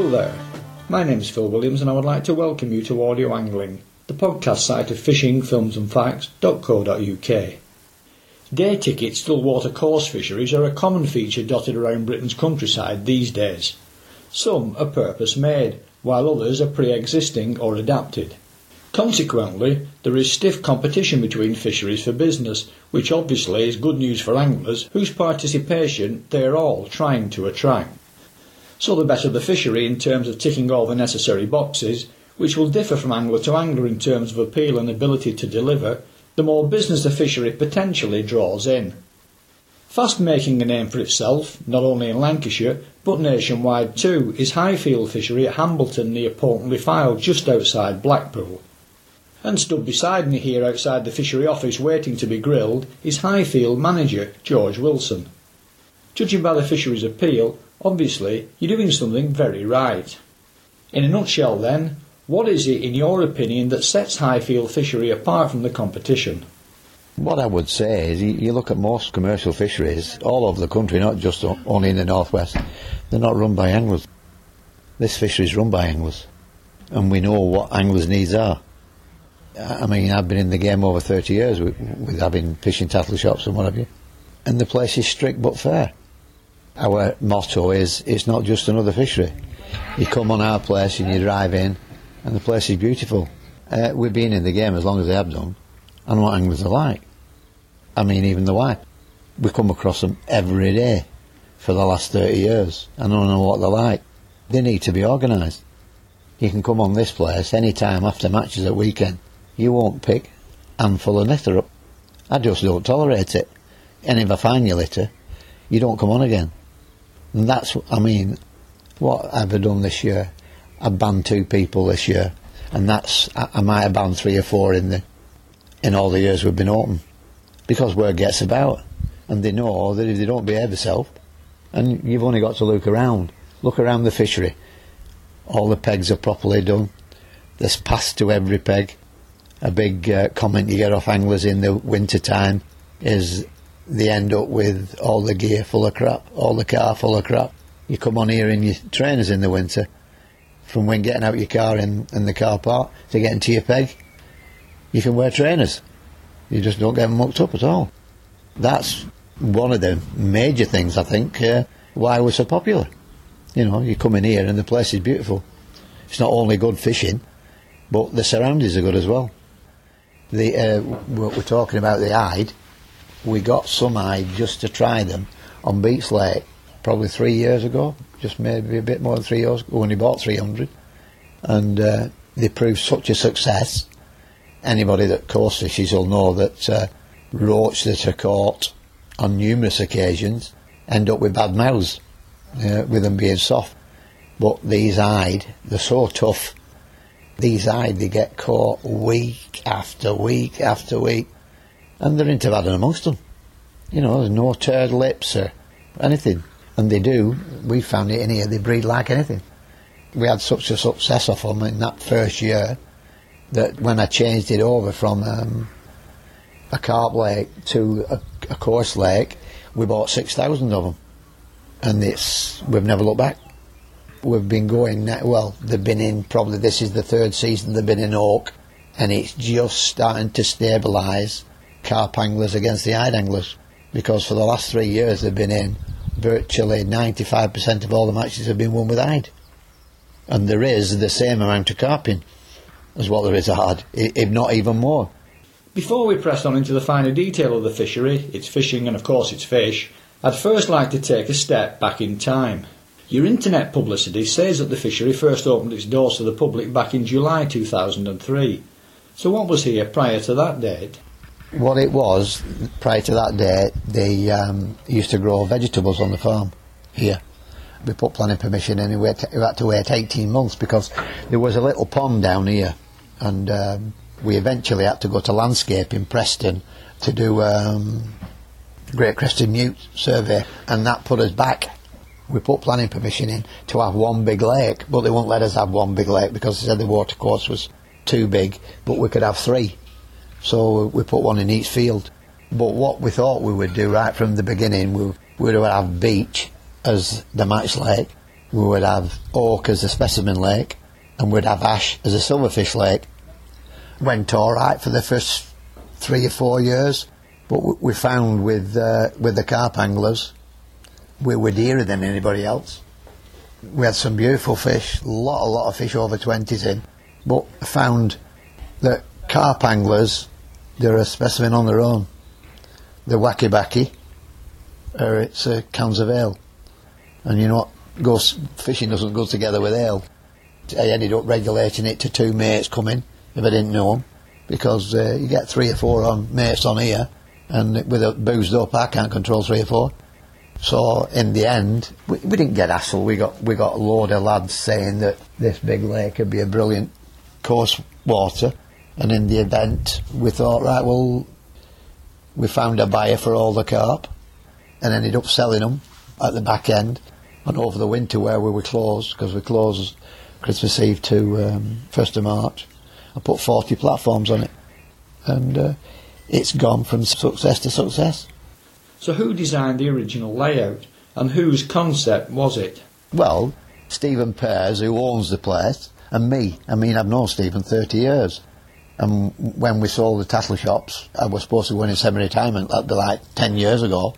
Hello there. My name is Phil Williams and I would like to welcome you to Audio Angling, the podcast site of fishingfilmsandfacts.co.uk. Day ticket stillwater coarse fisheries are a common feature dotted around Britain's countryside these days. Some are purpose made, while others are pre-existing or adapted. Consequently, there is stiff competition between fisheries for business, which obviously is good news for anglers whose participation they are all trying to attract. So the better the fishery in terms of ticking all the necessary boxes, which will differ from angler to angler in terms of appeal and ability to deliver, the more business the fishery potentially draws in. Fast making a name for itself, not only in Lancashire, but nationwide too, is Highfield Fishery at Hambleton near Poulton-le-Fylde, just outside Blackpool. And stood beside me here outside the fishery office waiting to be grilled is Highfield manager George Wilson. Judging by the fishery's appeal, Obviously, you're doing something very right. In a nutshell, then, what is it, in your opinion, that sets Highfield fishery apart from the competition? What I would say is, you look at most commercial fisheries all over the country, not just only in the northwest, they're not run by anglers. This fishery is run by anglers, and we know what anglers' needs are. I mean, I've been in the game over 30 years with, with having fishing tackle shops and what have you, and the place is strict but fair our motto is it's not just another fishery. You come on our place and you drive in, and the place is beautiful. Uh, we've been in the game as long as they have done, and what anglers are like. I mean, even the white. We come across them every day for the last 30 years. I don't know what they're like. They need to be organised. You can come on this place any time after matches at weekend. You won't pick handful of litter up. I just don't tolerate it. And if I find your litter, you don't come on again. And that's, I mean, what have I done this year? I've banned two people this year, and that's I, I might have banned three or four in the in all the years we've been open, because word gets about, and they know that if they don't behave themselves, and you've only got to look around, look around the fishery, all the pegs are properly done. There's pass to every peg. A big uh, comment you get off anglers in the winter time is they end up with all the gear full of crap, all the car full of crap. You come on here in your trainers in the winter, from when getting out your car in, in the car park to getting to your peg, you can wear trainers. You just don't get them mucked up at all. That's one of the major things, I think, uh, why we're so popular. You know, you come in here and the place is beautiful. It's not only good fishing, but the surroundings are good as well. The uh, we're talking about the ide we got some ide just to try them on Beech Lake probably three years ago, just maybe a bit more than three years ago when he bought 300. And uh, they proved such a success. Anybody that coarse fishes will know that uh, roach that are caught on numerous occasions end up with bad mouths, uh, with them being soft. But these ide, they're so tough. These ide, they get caught week after week after week and they're into that amongst them. You know, there's no turd lips or anything. And they do. We found it in here, they breed like anything. We had such a success of them in that first year that when I changed it over from um, a carp lake to a, a coarse lake, we bought 6,000 of them. And it's, we've never looked back. We've been going, well, they've been in, probably this is the third season they've been in Oak, and it's just starting to stabilise carp anglers against the ide anglers because for the last three years they've been in, virtually 95% of all the matches have been won with ide. And there is the same amount of carping as what there is hard, if not even more. Before we press on into the finer detail of the fishery, its fishing and of course its fish, I'd first like to take a step back in time. Your internet publicity says that the fishery first opened its doors to the public back in July 2003. So what was here prior to that date? What it was prior to that day, they um, used to grow vegetables on the farm here. We put planning permission in, and we had, to, we had to wait 18 months because there was a little pond down here, and um, we eventually had to go to landscape in Preston to do um, Great Crested Newt survey, and that put us back. We put planning permission in to have one big lake, but they won't let us have one big lake because they said the watercourse was too big, but we could have three. So we put one in each field. But what we thought we would do right from the beginning, we would have Beech as the match lake, we would have Oak as a specimen lake, and we'd have Ash as a silverfish lake. Went all right for the first three or four years, but we found with uh, with the carp anglers, we were dearer than anybody else. We had some beautiful fish, a lot, a lot of fish over twenties in, but found that carp anglers, they're a specimen on their own. The wacky backy, or it's uh, cans of ale, and you know what? Goes fishing doesn't go together with ale. I ended up regulating it to two mates coming if I didn't know them because uh, you get three or four on mates on here, and with it boozed up, I can't control three or four. So in the end, we, we didn't get hassled. We got we got a load of lads saying that this big lake could be a brilliant coarse water, and in the event, we thought, right, well, we found a buyer for all the carp, and ended up selling them at the back end, and over the winter where we were closed because we closed Christmas Eve to um, first of March. I put 40 platforms on it, and uh, it's gone from success to success. So, who designed the original layout, and whose concept was it? Well, Stephen Pears, who owns the place, and me. I mean, I've known Stephen 30 years. And when we sold the tackle shops, I was supposed to go in semi-retirement, that'd be like 10 years ago.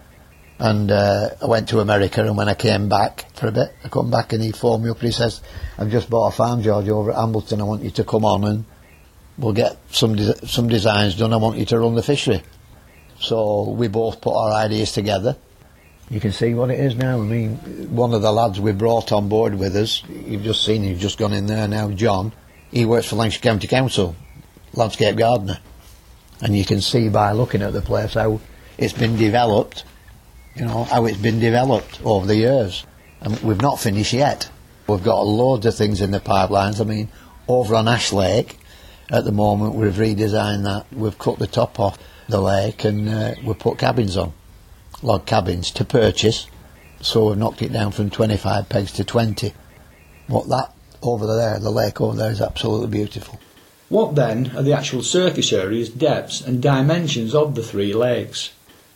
And uh, I went to America, and when I came back for a bit, I come back and he phoned me up and he says, I've just bought a farm, George, over at Ambleton. I want you to come on and we'll get some some designs done. I want you to run the fishery. So we both put our ideas together. You can see what it is now. I mean, one of the lads we brought on board with us, you've just seen, he's just gone in there now, John. He works for Lancashire County Council, landscape gardener. And you can see by looking at the place how it's been developed, you know, how it's been developed over the years. And we've not finished yet. We've got loads of things in the pipelines. I mean, over on Ash Lake, at the moment we've redesigned that. We've cut the top off the lake and uh, we've put cabins on, log cabins to purchase. So we've knocked it down from 25 pegs to 20. But that over there, the lake over there, is absolutely beautiful. What then are the actual surface areas, depths, and dimensions of the three lakes?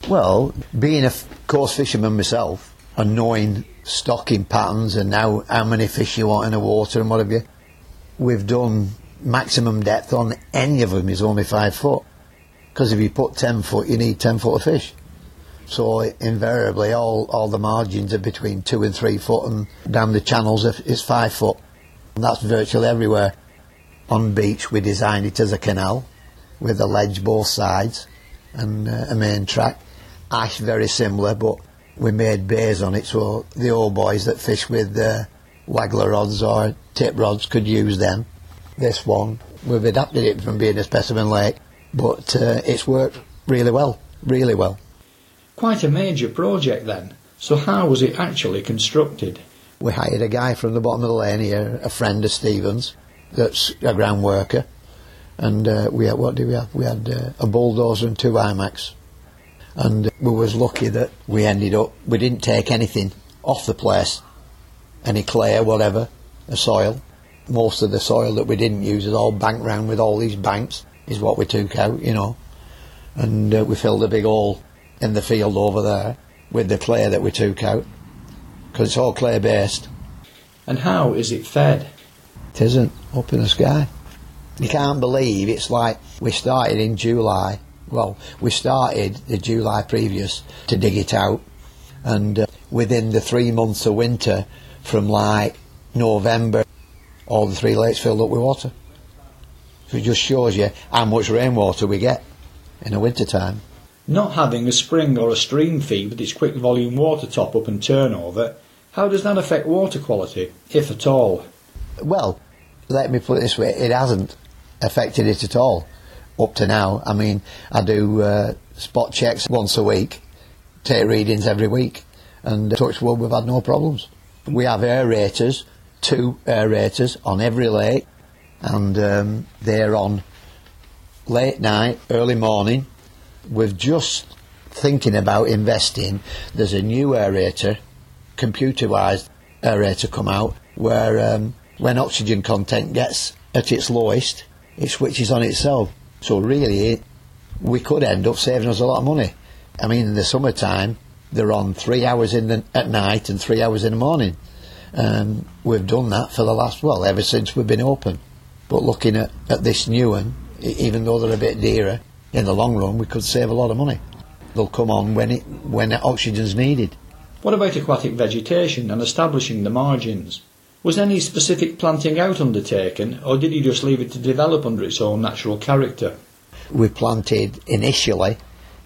Well, being a coarse fisherman myself and knowing stocking patterns and now how many fish you want in the water and what have you, we've done maximum depth on any of them is only five foot. Because if you put ten foot, you need ten foot of fish. So invariably, all, all the margins are between two and three foot, and down the channels it's five foot. And that's virtually everywhere. On Beech, we designed it as a canal with a ledge both sides and uh, a main track. Ash very similar, but we made bays on it so the old boys that fish with uh, waggler rods or tip rods could use them this one. We've adapted it from being a specimen lake, but uh, it's worked really well, really well. Quite a major project then. So how was it actually constructed? We hired a guy from the bottom of the lane here, a friend of Stevens, that's a ground worker, and uh, we had what did we have? We had uh, a bulldozer and two IMAX, and we was lucky that we ended up we didn't take anything off the place, any clay or whatever, a soil, most of the soil that we didn't use is all banked round with all these banks is what we took out, you know. And uh, we filled a big hole in the field over there with the clay that we took out because it's all clay based. And how is it fed? It isn't up in the sky. You can't believe it's like we started in July. Well, we started the July previous to dig it out, and uh, within the three months of winter, from like November all the three lakes filled up with water. So it just shows you how much rainwater we get in the winter time. Not having a spring or a stream feed with its quick volume water top up and turnover, how does that affect water quality, if at all? Well, let me put it this way, it hasn't affected it at all up to now. I mean, I do uh, spot checks once a week, take readings every week, and uh, touch wood, we've had no problems. We have aerators two aerators on every lake, and um, they're on late night, early morning. We're just thinking about investing. There's a new aerator, computerized aerator, come out where um, when oxygen content gets at its lowest, it switches on itself. So really, we could end up saving us a lot of money. I mean, in the summertime, they're on three hours in the, at night and three hours in the morning Um, we've done that for the last, well, ever since we've been open. But looking at, at this new one, even though they're a bit dearer, in the long run we could save a lot of money. They'll come on when it when oxygen's needed. What about aquatic vegetation and establishing the margins? Was any specific planting out undertaken, or did you just leave it to develop under its own natural character? We planted initially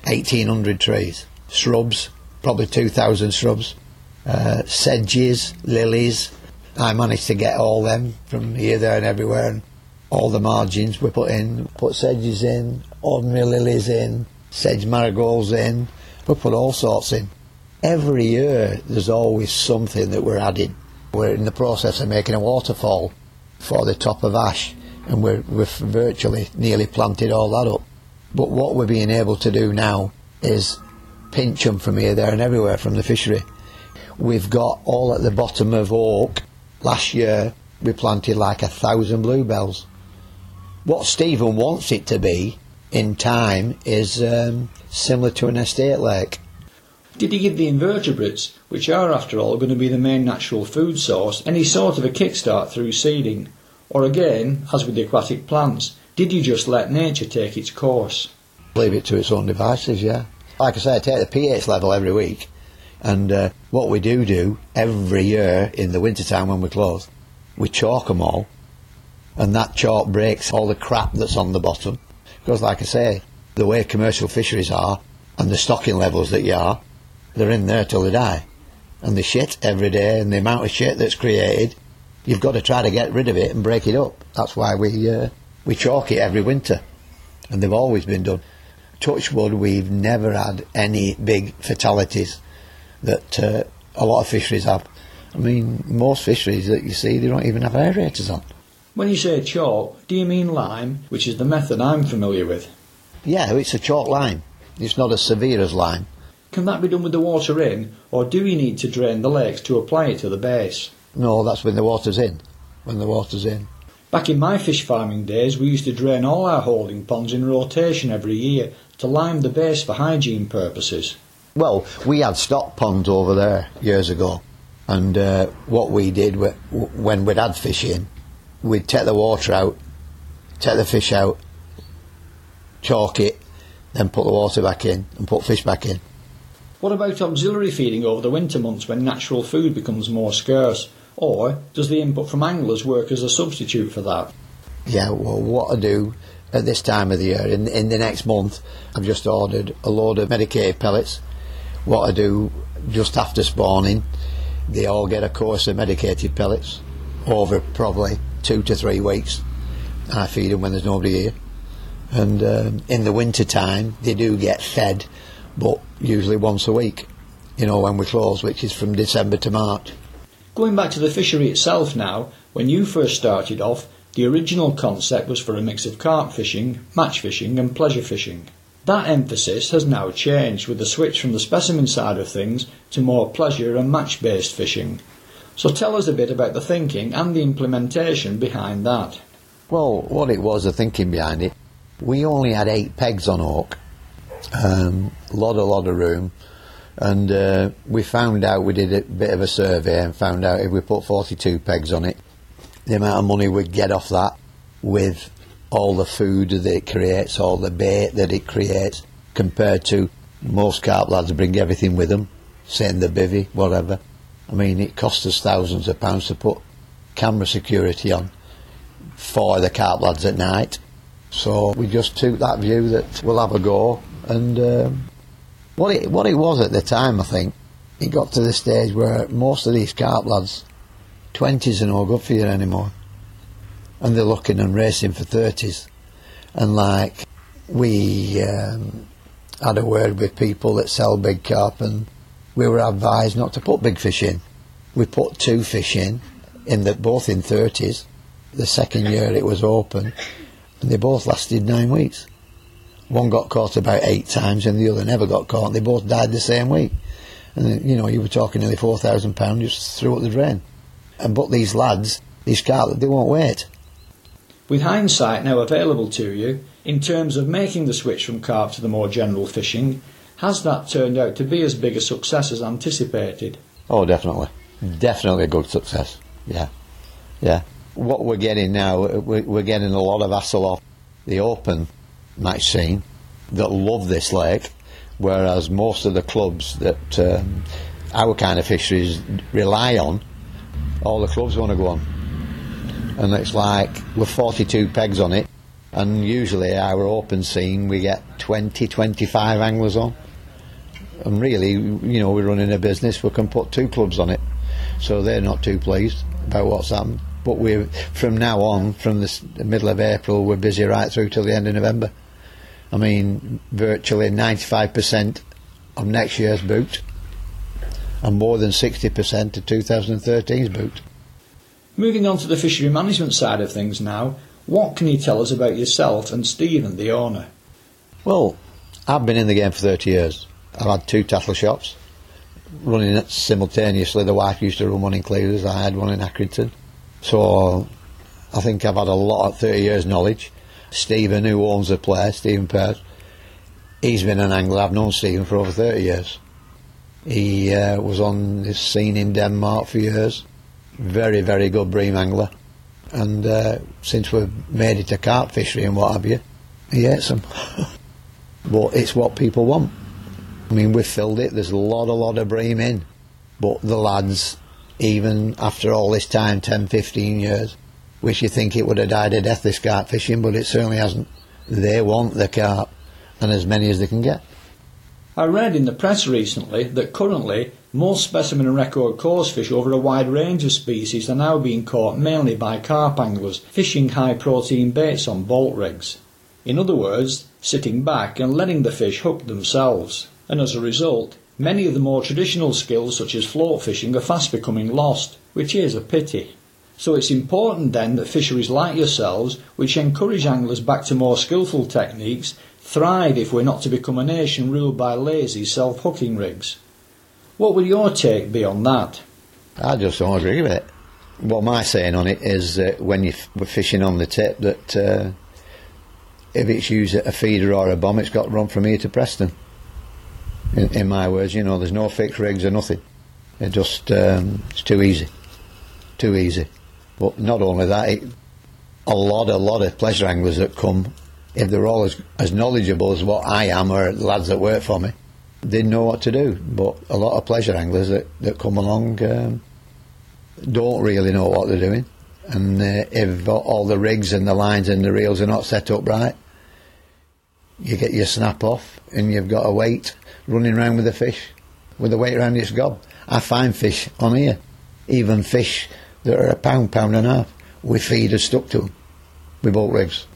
1,800 trees, shrubs, probably 2,000 shrubs, uh, sedges, lilies. I managed to get all them from here, there, and everywhere. And all the margins we put in, put sedges in, ordinary lilies in, sedge marigolds in. We put all sorts in. Every year there's always something that we're adding. We're in the process of making a waterfall for the top of Ash, and we're, we've virtually nearly planted all that up. But what we're being able to do now is pinch them from here, there, and everywhere from the fishery. We've got all at the bottom of Oak. Last year we planted like a thousand bluebells. What Stephen wants it to be in time is um, similar to an estate lake. Did he give the invertebrates, which are after all going to be the main natural food source, any sort of a kickstart through seeding? Or again, as with the aquatic plants, did you just let nature take its course? Leave it to its own devices, yeah. Like I say, I take the pH level every week, and uh, what we do do every year in the wintertime when we close, we chalk them all, and that chalk breaks all the crap that's on the bottom. Because, like I say, the way commercial fisheries are, and the stocking levels that you are, they're in there till they die. And the shit every day, and the amount of shit that's created, you've got to try to get rid of it and break it up. That's why we uh, we chalk it every winter, and they've always been done. Touch wood, we've never had any big fatalities that uh, a lot of fisheries have. I mean, most fisheries that you see, they don't even have aerators on. When you say chalk, do you mean lime, which is the method I'm familiar with? Yeah, it's a chalk lime. It's not as severe as lime. Can that be done with the water in, or do you need to drain the lakes to apply it to the base? No, that's when the water's in. When the water's in. Back in my fish farming days, we used to drain all our holding ponds in rotation every year to lime the base for hygiene purposes. Well, we had stock ponds over there years ago, and uh, what we did when we'd had fish in, we'd take the water out, take the fish out, chalk it, then put the water back in and put fish back in. What about auxiliary feeding over the winter months when natural food becomes more scarce? Or does the input from anglers work as a substitute for that? Yeah, well, what I do at this time of the year, in, in the next month, I've just ordered a load of medicated pellets. What I do just after spawning, they all get a course of medicated pellets over probably two to three weeks. I feed them when there's nobody here. And um, in the winter time, they do get fed, but usually once a week, you know, when we close, which is from December to March. Going back to the fishery itself now, when you first started off, the original concept was for a mix of carp fishing, match fishing, and pleasure fishing. That emphasis has now changed with the switch from the specimen side of things to more pleasure and match based fishing. So tell us a bit about the thinking and the implementation behind that. Well, what it was, the thinking behind it, we only had eight pegs on Oak. Um, lot, a lot of room. And uh, we found out, we did a bit of a survey and found out if we put 42 pegs on it, the amount of money we'd get off that with all the food that it creates, all the bait that it creates, compared to most carp lads bring everything with them, saying the bivvy, whatever. I mean, it costs us thousands of pounds to put camera security on for the carp lads at night. So we just took that view that we'll have a go. And um, what it what it was at the time, I think, it got to the stage where most of these carp lads, twenties are no good for you anymore, and they're looking and racing for thirties. And like we um, had a word with people that sell big carp, and we were advised not to put big fish in. We put two fish in, in the both in thirties. The second year it was open, and they both lasted nine weeks. One got caught about eight times, and the other never got caught. They both died the same week, and uh, you know you were talking nearly four thousand pounds just threw up the drain. And but these lads, these carp, they won't wait. With hindsight now available to you, in terms of making the switch from carp to the more general fishing, has that turned out to be as big a success as anticipated? Oh, definitely. Definitely a good success. Yeah, yeah. What we're getting now, we're getting a lot of hassle off the open scene that love this lake, whereas most of the clubs that um, our kind of fisheries rely on, all the clubs want to go on. And it's like we're 42 pegs on it, and usually our open scene we get 20, 25 anglers on. And really, you know, we're running a business, we can put two clubs on it. So they're not too pleased about what's happened. But we're, from now on, from the middle of April, we're busy right through till the end of November. I mean, virtually 95% of next year's booked, and more than 60% of 2013's booked. Moving on to the fishery management side of things now, what can you tell us about yourself and Stephen, the owner? Well, I've been in the game for 30 years. I've had two tackle shops running it simultaneously. The wife used to run one in Clears, I had one in Accrington. So I think I've had a lot of 30 years knowledge. Stephen, who owns the place, Stephen Pears, he's been an angler. I've known Stephen for over 30 years. He uh, was on this scene in Denmark for years. Very, very good bream angler. And uh, since we've made it a carp fishery and what have you, he hates them. but it's what people want. I mean, we've filled it. There's a lot, a lot of bream in. But the lads, even after all this time, 10, 15 years, wish you think it would have died a death, this carp fishing, but it certainly hasn't. They want the carp, and as many as they can get. I read in the press recently that currently most specimen and record coarse fish over a wide range of species are now being caught mainly by carp anglers fishing high protein baits on bolt rigs. In other words, sitting back and letting the fish hook themselves. And as a result, many of the more traditional skills such as float fishing are fast becoming lost, which is a pity. So it's important then that fisheries like yourselves, which encourage anglers back to more skilful techniques, thrive if we're not to become a nation ruled by lazy self-hooking rigs. What would your take be on that? I just don't agree with it. What my saying on it is that when you're fishing on the tip that uh, if it's used at a feeder or a bomb, it's got to run from here to Preston. In, in my words, you know, there's no fixed rigs or nothing. It just um, it's too easy, too easy. But not only that, it, a lot, a lot of pleasure anglers that come, if they're all as, as knowledgeable as what I am or the lads that work for me, they know what to do. But a lot of pleasure anglers that, that come along um, don't really know what they're doing. And uh, if all the rigs and the lines and the reels are not set up right, you get your snap off and you've got a weight running around with the fish with the weight around its gob. I find fish on here, even fish that are a pound, pound and a half. We feed are stuck to them with bolt rigs.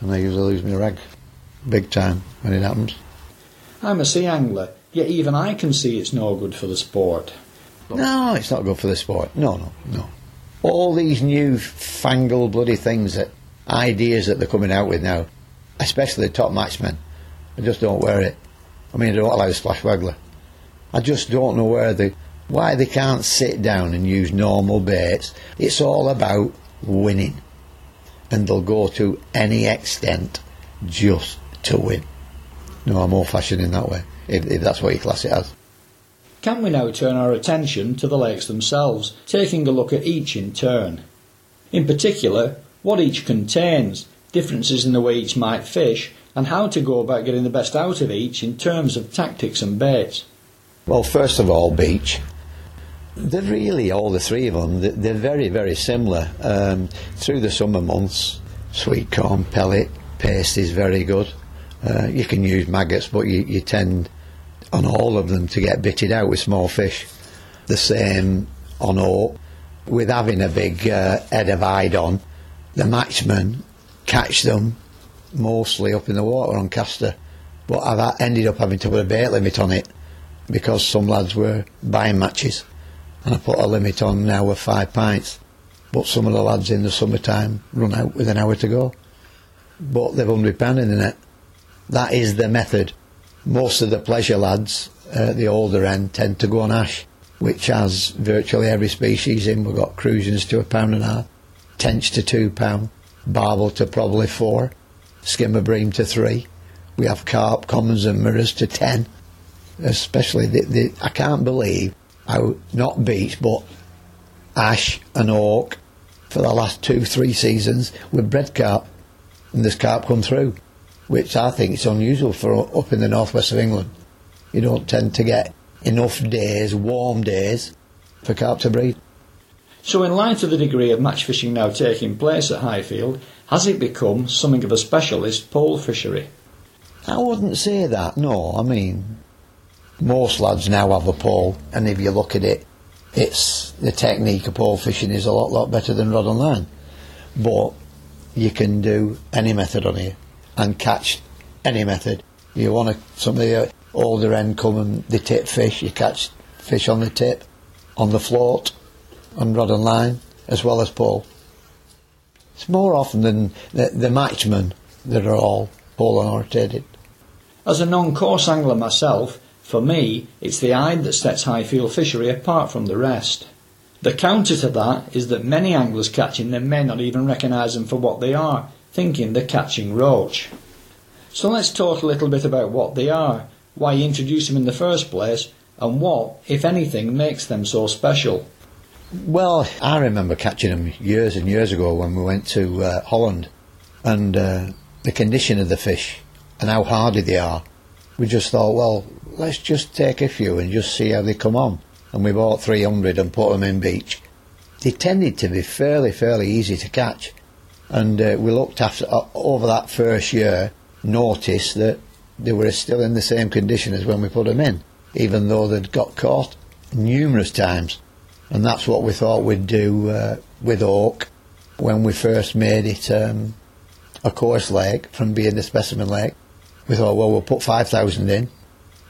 And they usually lose me a rag big time when it happens. I'm a sea angler, yet even I can see it's no good for the sport. No, it's not good for the sport. No, no, no. All these new fangled bloody things that ideas that they're coming out with now, especially the top matchmen, I just don't wear it. I mean, I don't allow splash waggler. I just don't know where they why they can't sit down and use normal baits. It's all about winning. And they'll go to any extent just to win. No, I'm old fashioned in that way, if, if that's what you class it as. Can we now turn our attention to the lakes themselves, taking a look at each in turn? In particular, what each contains, differences in the way each might fish, and how to go about getting the best out of each in terms of tactics and baits. Well, first of all, Beech. They're really all the three of them. They're very, very similar. Um, through the summer months, sweet corn pellet paste is very good. Uh, you can use maggots, but you, you, tend on all of them to get bitted out with small fish. The same on all. With having a big uh, head of ide on, the matchmen catch them mostly up in the water on caster. But I've ended up having to put a bait limit on it because some lads were buying matches and I put a limit on now of five pints. But some of the lads in the summertime run out with an hour to go. But they've hundred pound in the net. That is the method. Most of the pleasure lads at the older end tend to go on ash, which has virtually every species in. We've got crucians to a pound and a half, tench to two pound, barbel to probably four, skimmer bream to three. We have carp, commons and mirrors to ten. Especially, the, the, I can't believe out, not Beech, but ash and oak for the last two, three seasons with bred carp. And this carp come through, which I think is unusual for up in the northwest of England. You don't tend to get enough days, warm days, for carp to breed. So, in light of the degree of match fishing now taking place at Highfield, has it become something of a specialist pole fishery? I wouldn't say that, no. I mean, most lads now have a pole, and if you look at it, it's the technique of pole fishing is a lot, lot better than rod and line. But you can do any method on here and catch any method. You want to, some of the uh, older end come and they tip fish, you catch fish on the tip, on the float, on rod and line, as well as pole. It's more often than the, the matchmen that are all pole orientated. As a non-coarse angler myself, for me, it's the ide that sets Highfield fishery apart from the rest. The counter to that is that many anglers catching them may not even recognise them for what they are, thinking they're catching roach. So let's talk a little bit about what they are, why you introduce them in the first place, and what, if anything, makes them so special. Well, I remember catching them years and years ago when we went to uh, Holland, and uh, the condition of the fish and how hardy they are. We just thought, well, let's just take a few and just see how they come on. And we bought 300 and put them in Beech. They tended to be fairly, fairly easy to catch. And uh, we looked after uh, over that first year, noticed that they were still in the same condition as when we put them in, even though they'd got caught numerous times and that's what we thought we'd do uh, with Oak when we first made it um, a coarse lake from being a specimen lake. We thought, well, we'll put 5,000 in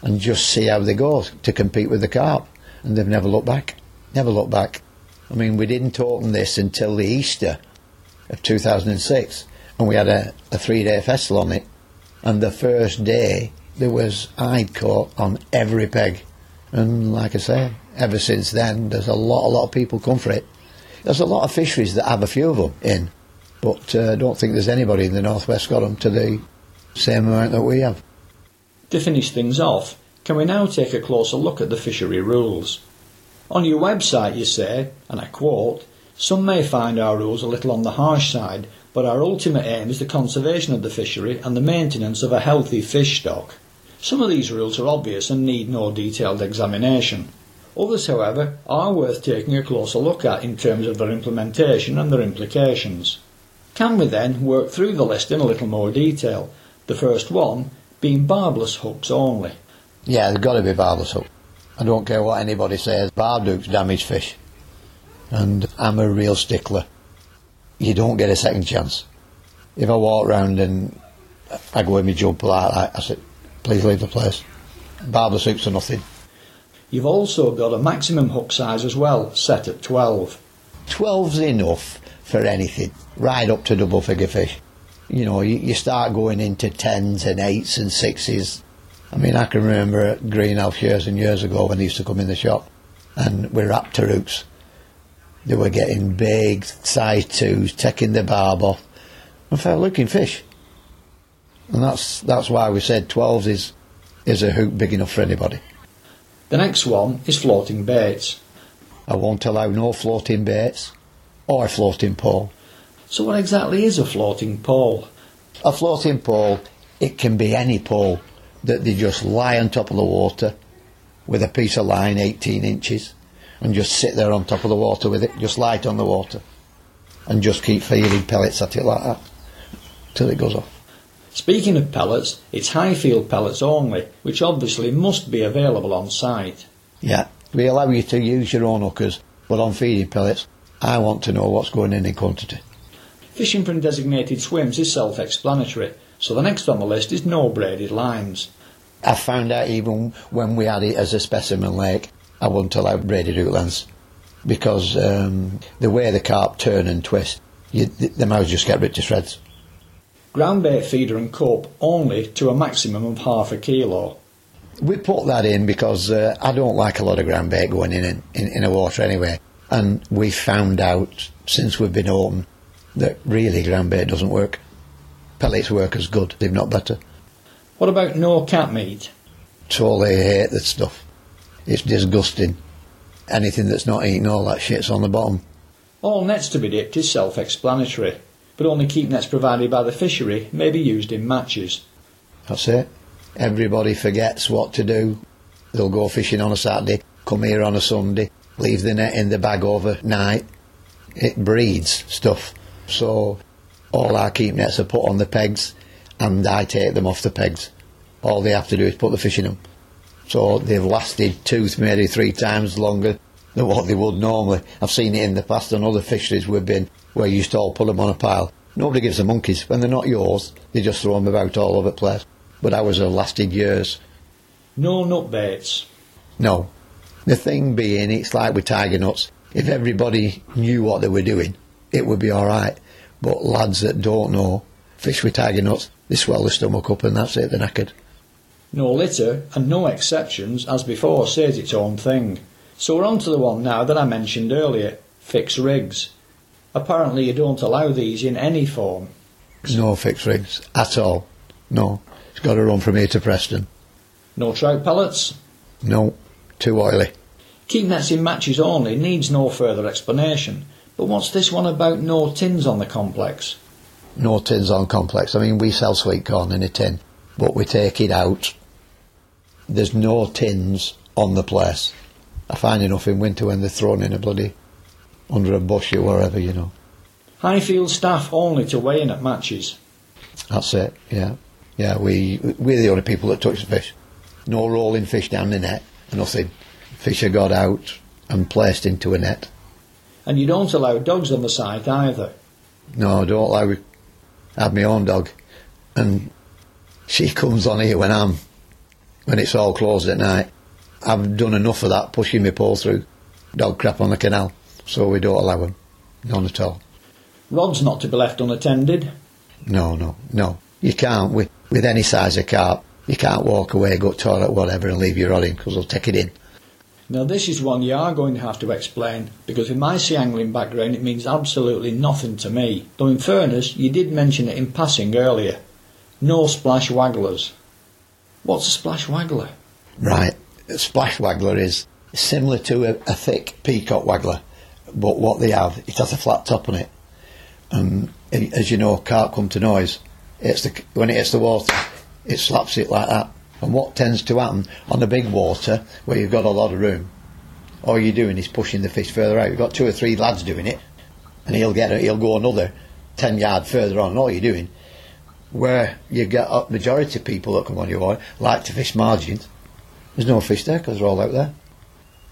and just see how they go to compete with the carp. And they've never looked back. Never looked back. I mean, we didn't open this until the Easter of 2006, and we had a, a three-day festival on it. And the first day, there was I'd caught on every peg. And like I say, ever since then, there's a lot, a lot of people come for it. There's a lot of fisheries that have a few of them in, but uh, I don't think there's anybody in the northwest got them to the same amount that we have. To finish things off, can we now take a closer look at the fishery rules? On your website, you say, and I quote, some may find our rules a little on the harsh side, but our ultimate aim is the conservation of the fishery and the maintenance of a healthy fish stock. Some of these rules are obvious and need no detailed examination. Others, however, are worth taking a closer look at in terms of their implementation and their implications. Can we then work through the list in a little more detail? The first one being barbless hooks only. Yeah, they've got to be barbless hooks. I don't care what anybody says, barb hooks damage fish. And I'm a real stickler. You don't get a second chance. If I walk round and I go in my jumper like that, I said, please leave the place. Barbless hooks are nothing. You've also got a maximum hook size as well, set at 12. 12's enough for anything, right up to double figure fish. You know, you, you start going into 10s and 8s and 6s. I mean, I can remember at Greenhouse years and years ago when they used to come in the shop and with raptor hooks. They were getting big size 2s, taking the barb off and fair looking fish. And that's that's why we said 12s is, is a hook big enough for anybody. The next one is floating baits. I won't allow no floating baits or floating pole. So what exactly is a floating pole? A floating pole, it can be any pole that they just lie on top of the water with a piece of line 18 inches and just sit there on top of the water with it, just light on the water and just keep feeding pellets at it like that till it goes off. Speaking of pellets, it's high Highfield pellets only, which obviously must be available on site. Yeah, we allow you to use your own hookers, but on feeding pellets, I want to know what's going in in quantity. Fishing from designated swims is self-explanatory, so the next on the list is no braided lines. I found out even when we had it as a specimen lake, I wouldn't allow braided hook lengths because um, the way the carp turn and twist, you, the, the mouths just get ripped to shreds. Ground bait feeder and cup only to a maximum of half a kilo. We put that in because uh, I don't like a lot of ground bait going in in, in in the water anyway. And we found out since we've been open that really ground bait doesn't work. Pellets work as good, if not better. What about no cat meat? Totally hate that stuff. It's disgusting. anything that's not eating all that shit's on the bottom. All nets to be dipped is self-explanatory, but only keep nets provided by the fishery may be used in matches. That's it. Everybody forgets what to do. They'll go fishing on a Saturday, come here on a Sunday, leave the net in the bag overnight. It breeds stuff. So all our keep nets are put on the pegs and I take them off the pegs. All they have to do is put the fish in them. So they've lasted two, maybe three times longer than what they would normally. I've seen it in the past on other fisheries we've been where you used to all put them on a pile. Nobody gives them monkeys. When they're not yours, they just throw them about all over the place. But ours have lasted years. No nut baits. No. The thing being, it's like with tiger nuts. If everybody knew what they were doing, it would be alright. But lads that don't know, fish with tiger nuts, they swell the stomach up and that's it, they're knackered. No litter and no exceptions, as before, says its own thing. So we're on to the one now that I mentioned earlier, fixed rigs. Apparently you don't allow these in any form. No fixed rigs at all. No. It's got to run from here to Preston. No trout pellets. No. Too oily. Keep nets in matches only needs no further explanation. But what's this one about no tins on the complex? No tins on complex. I mean, we sell sweet corn in a tin, but we take it out. There's no tins on the place. I find enough in winter when they're thrown in a bloody under a bush or wherever, you know. Highfield staff only to weigh in at matches. That's it. Yeah, yeah. We we're the only people that touch the fish. No rolling fish down the net. Nothing. Fish are got out and placed into a net. And you don't allow dogs on the site either. No, I don't allow. I have my own dog, and she comes on here when I'm when it's all closed at night. I've done enough of that pushing my pole through dog crap on the canal, so we don't allow them. None at all. Rods not to be left unattended. No, no, no. You can't with with any size of carp. You can't walk away, go to toilet, whatever, and leave your rod in because they'll take it in. Now this is one you are going to have to explain because in my sea angling background it means absolutely nothing to me. Though in fairness you did mention it in passing earlier. No splash wagglers. What's a splash waggler? Right. A splash waggler is similar to a, a thick peacock waggler, but what they have, it has a flat top on it. Um, and as you know, carp come to noise. It's the, when it hits the water, it slaps it like that. And what tends to happen on the big water, where you've got a lot of room, all you're doing is pushing the fish further out. You've got two or three lads doing it, and he'll get. He'll go another ten yard further on. All you're doing, where you get a majority of people that come on your water like to fish margins, there's no fish there because they're all out there.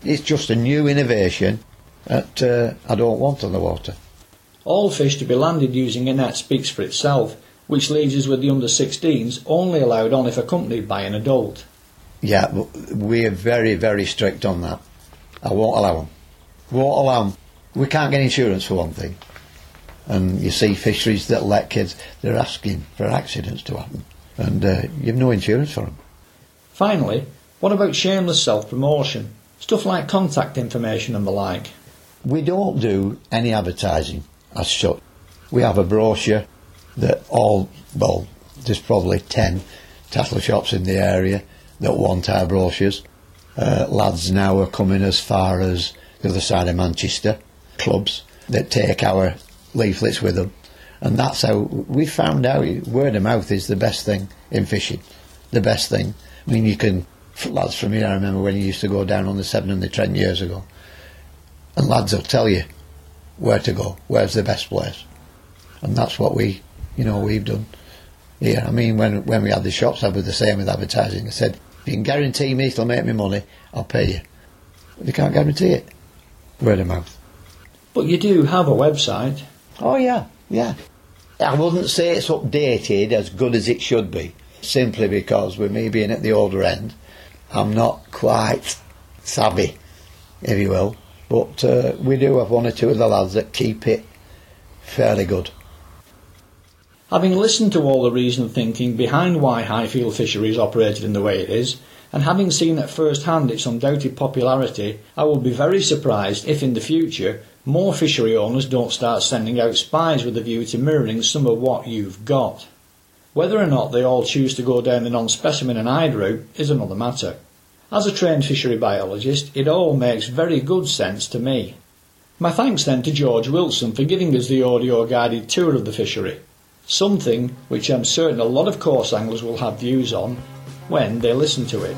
It's just a new innovation that uh, I don't want on the water. All fish to be landed using a net speaks for itself, which leaves us with the under 16s only allowed on if accompanied by an adult. Yeah, we're very, very strict on that. I won't allow them. Won't allow them. We can't get insurance for one thing. And you see fisheries that let kids, they're asking for accidents to happen. And uh, you have no insurance for them. Finally, what about shameless self-promotion? Stuff like contact information and the like. We don't do any advertising as such. We have a brochure that all, well, there's probably 10 tackle shops in the area that want our brochures. Uh, lads now are coming as far as the other side of Manchester, clubs that take our leaflets with them. And that's how we found out word of mouth is the best thing in fishing. The best thing. I mean, you can, lads from here, I remember when you used to go down on the Severn and the Trent years ago, and lads will tell you where to go, where's the best place. And that's what we, you know, we've done here. I mean, when when we had the shops, I was the same with advertising. I said, if you can guarantee me it'll make me money, I'll pay you. But they can't guarantee it. Word of mouth. But you do have a website. Oh yeah, yeah. I wouldn't say it's updated as good as it should be, simply because with me being at the older end, I'm not quite savvy, if you will. But uh, we do have one or two of the lads that keep it fairly good. Having listened to all the reason and thinking behind why Highfield Fisheries operated in the way it is, and having seen at first hand its undoubted popularity, I will be very surprised if in the future more fishery owners don't start sending out spies with a view to mirroring some of what you've got. Whether or not they all choose to go down the non-specimen and ide route is another matter. As a trained fishery biologist, it all makes very good sense to me. My thanks then to George Wilson for giving us the audio guided tour of the fishery, something which I'm certain a lot of coarse anglers will have views on when they listen to it.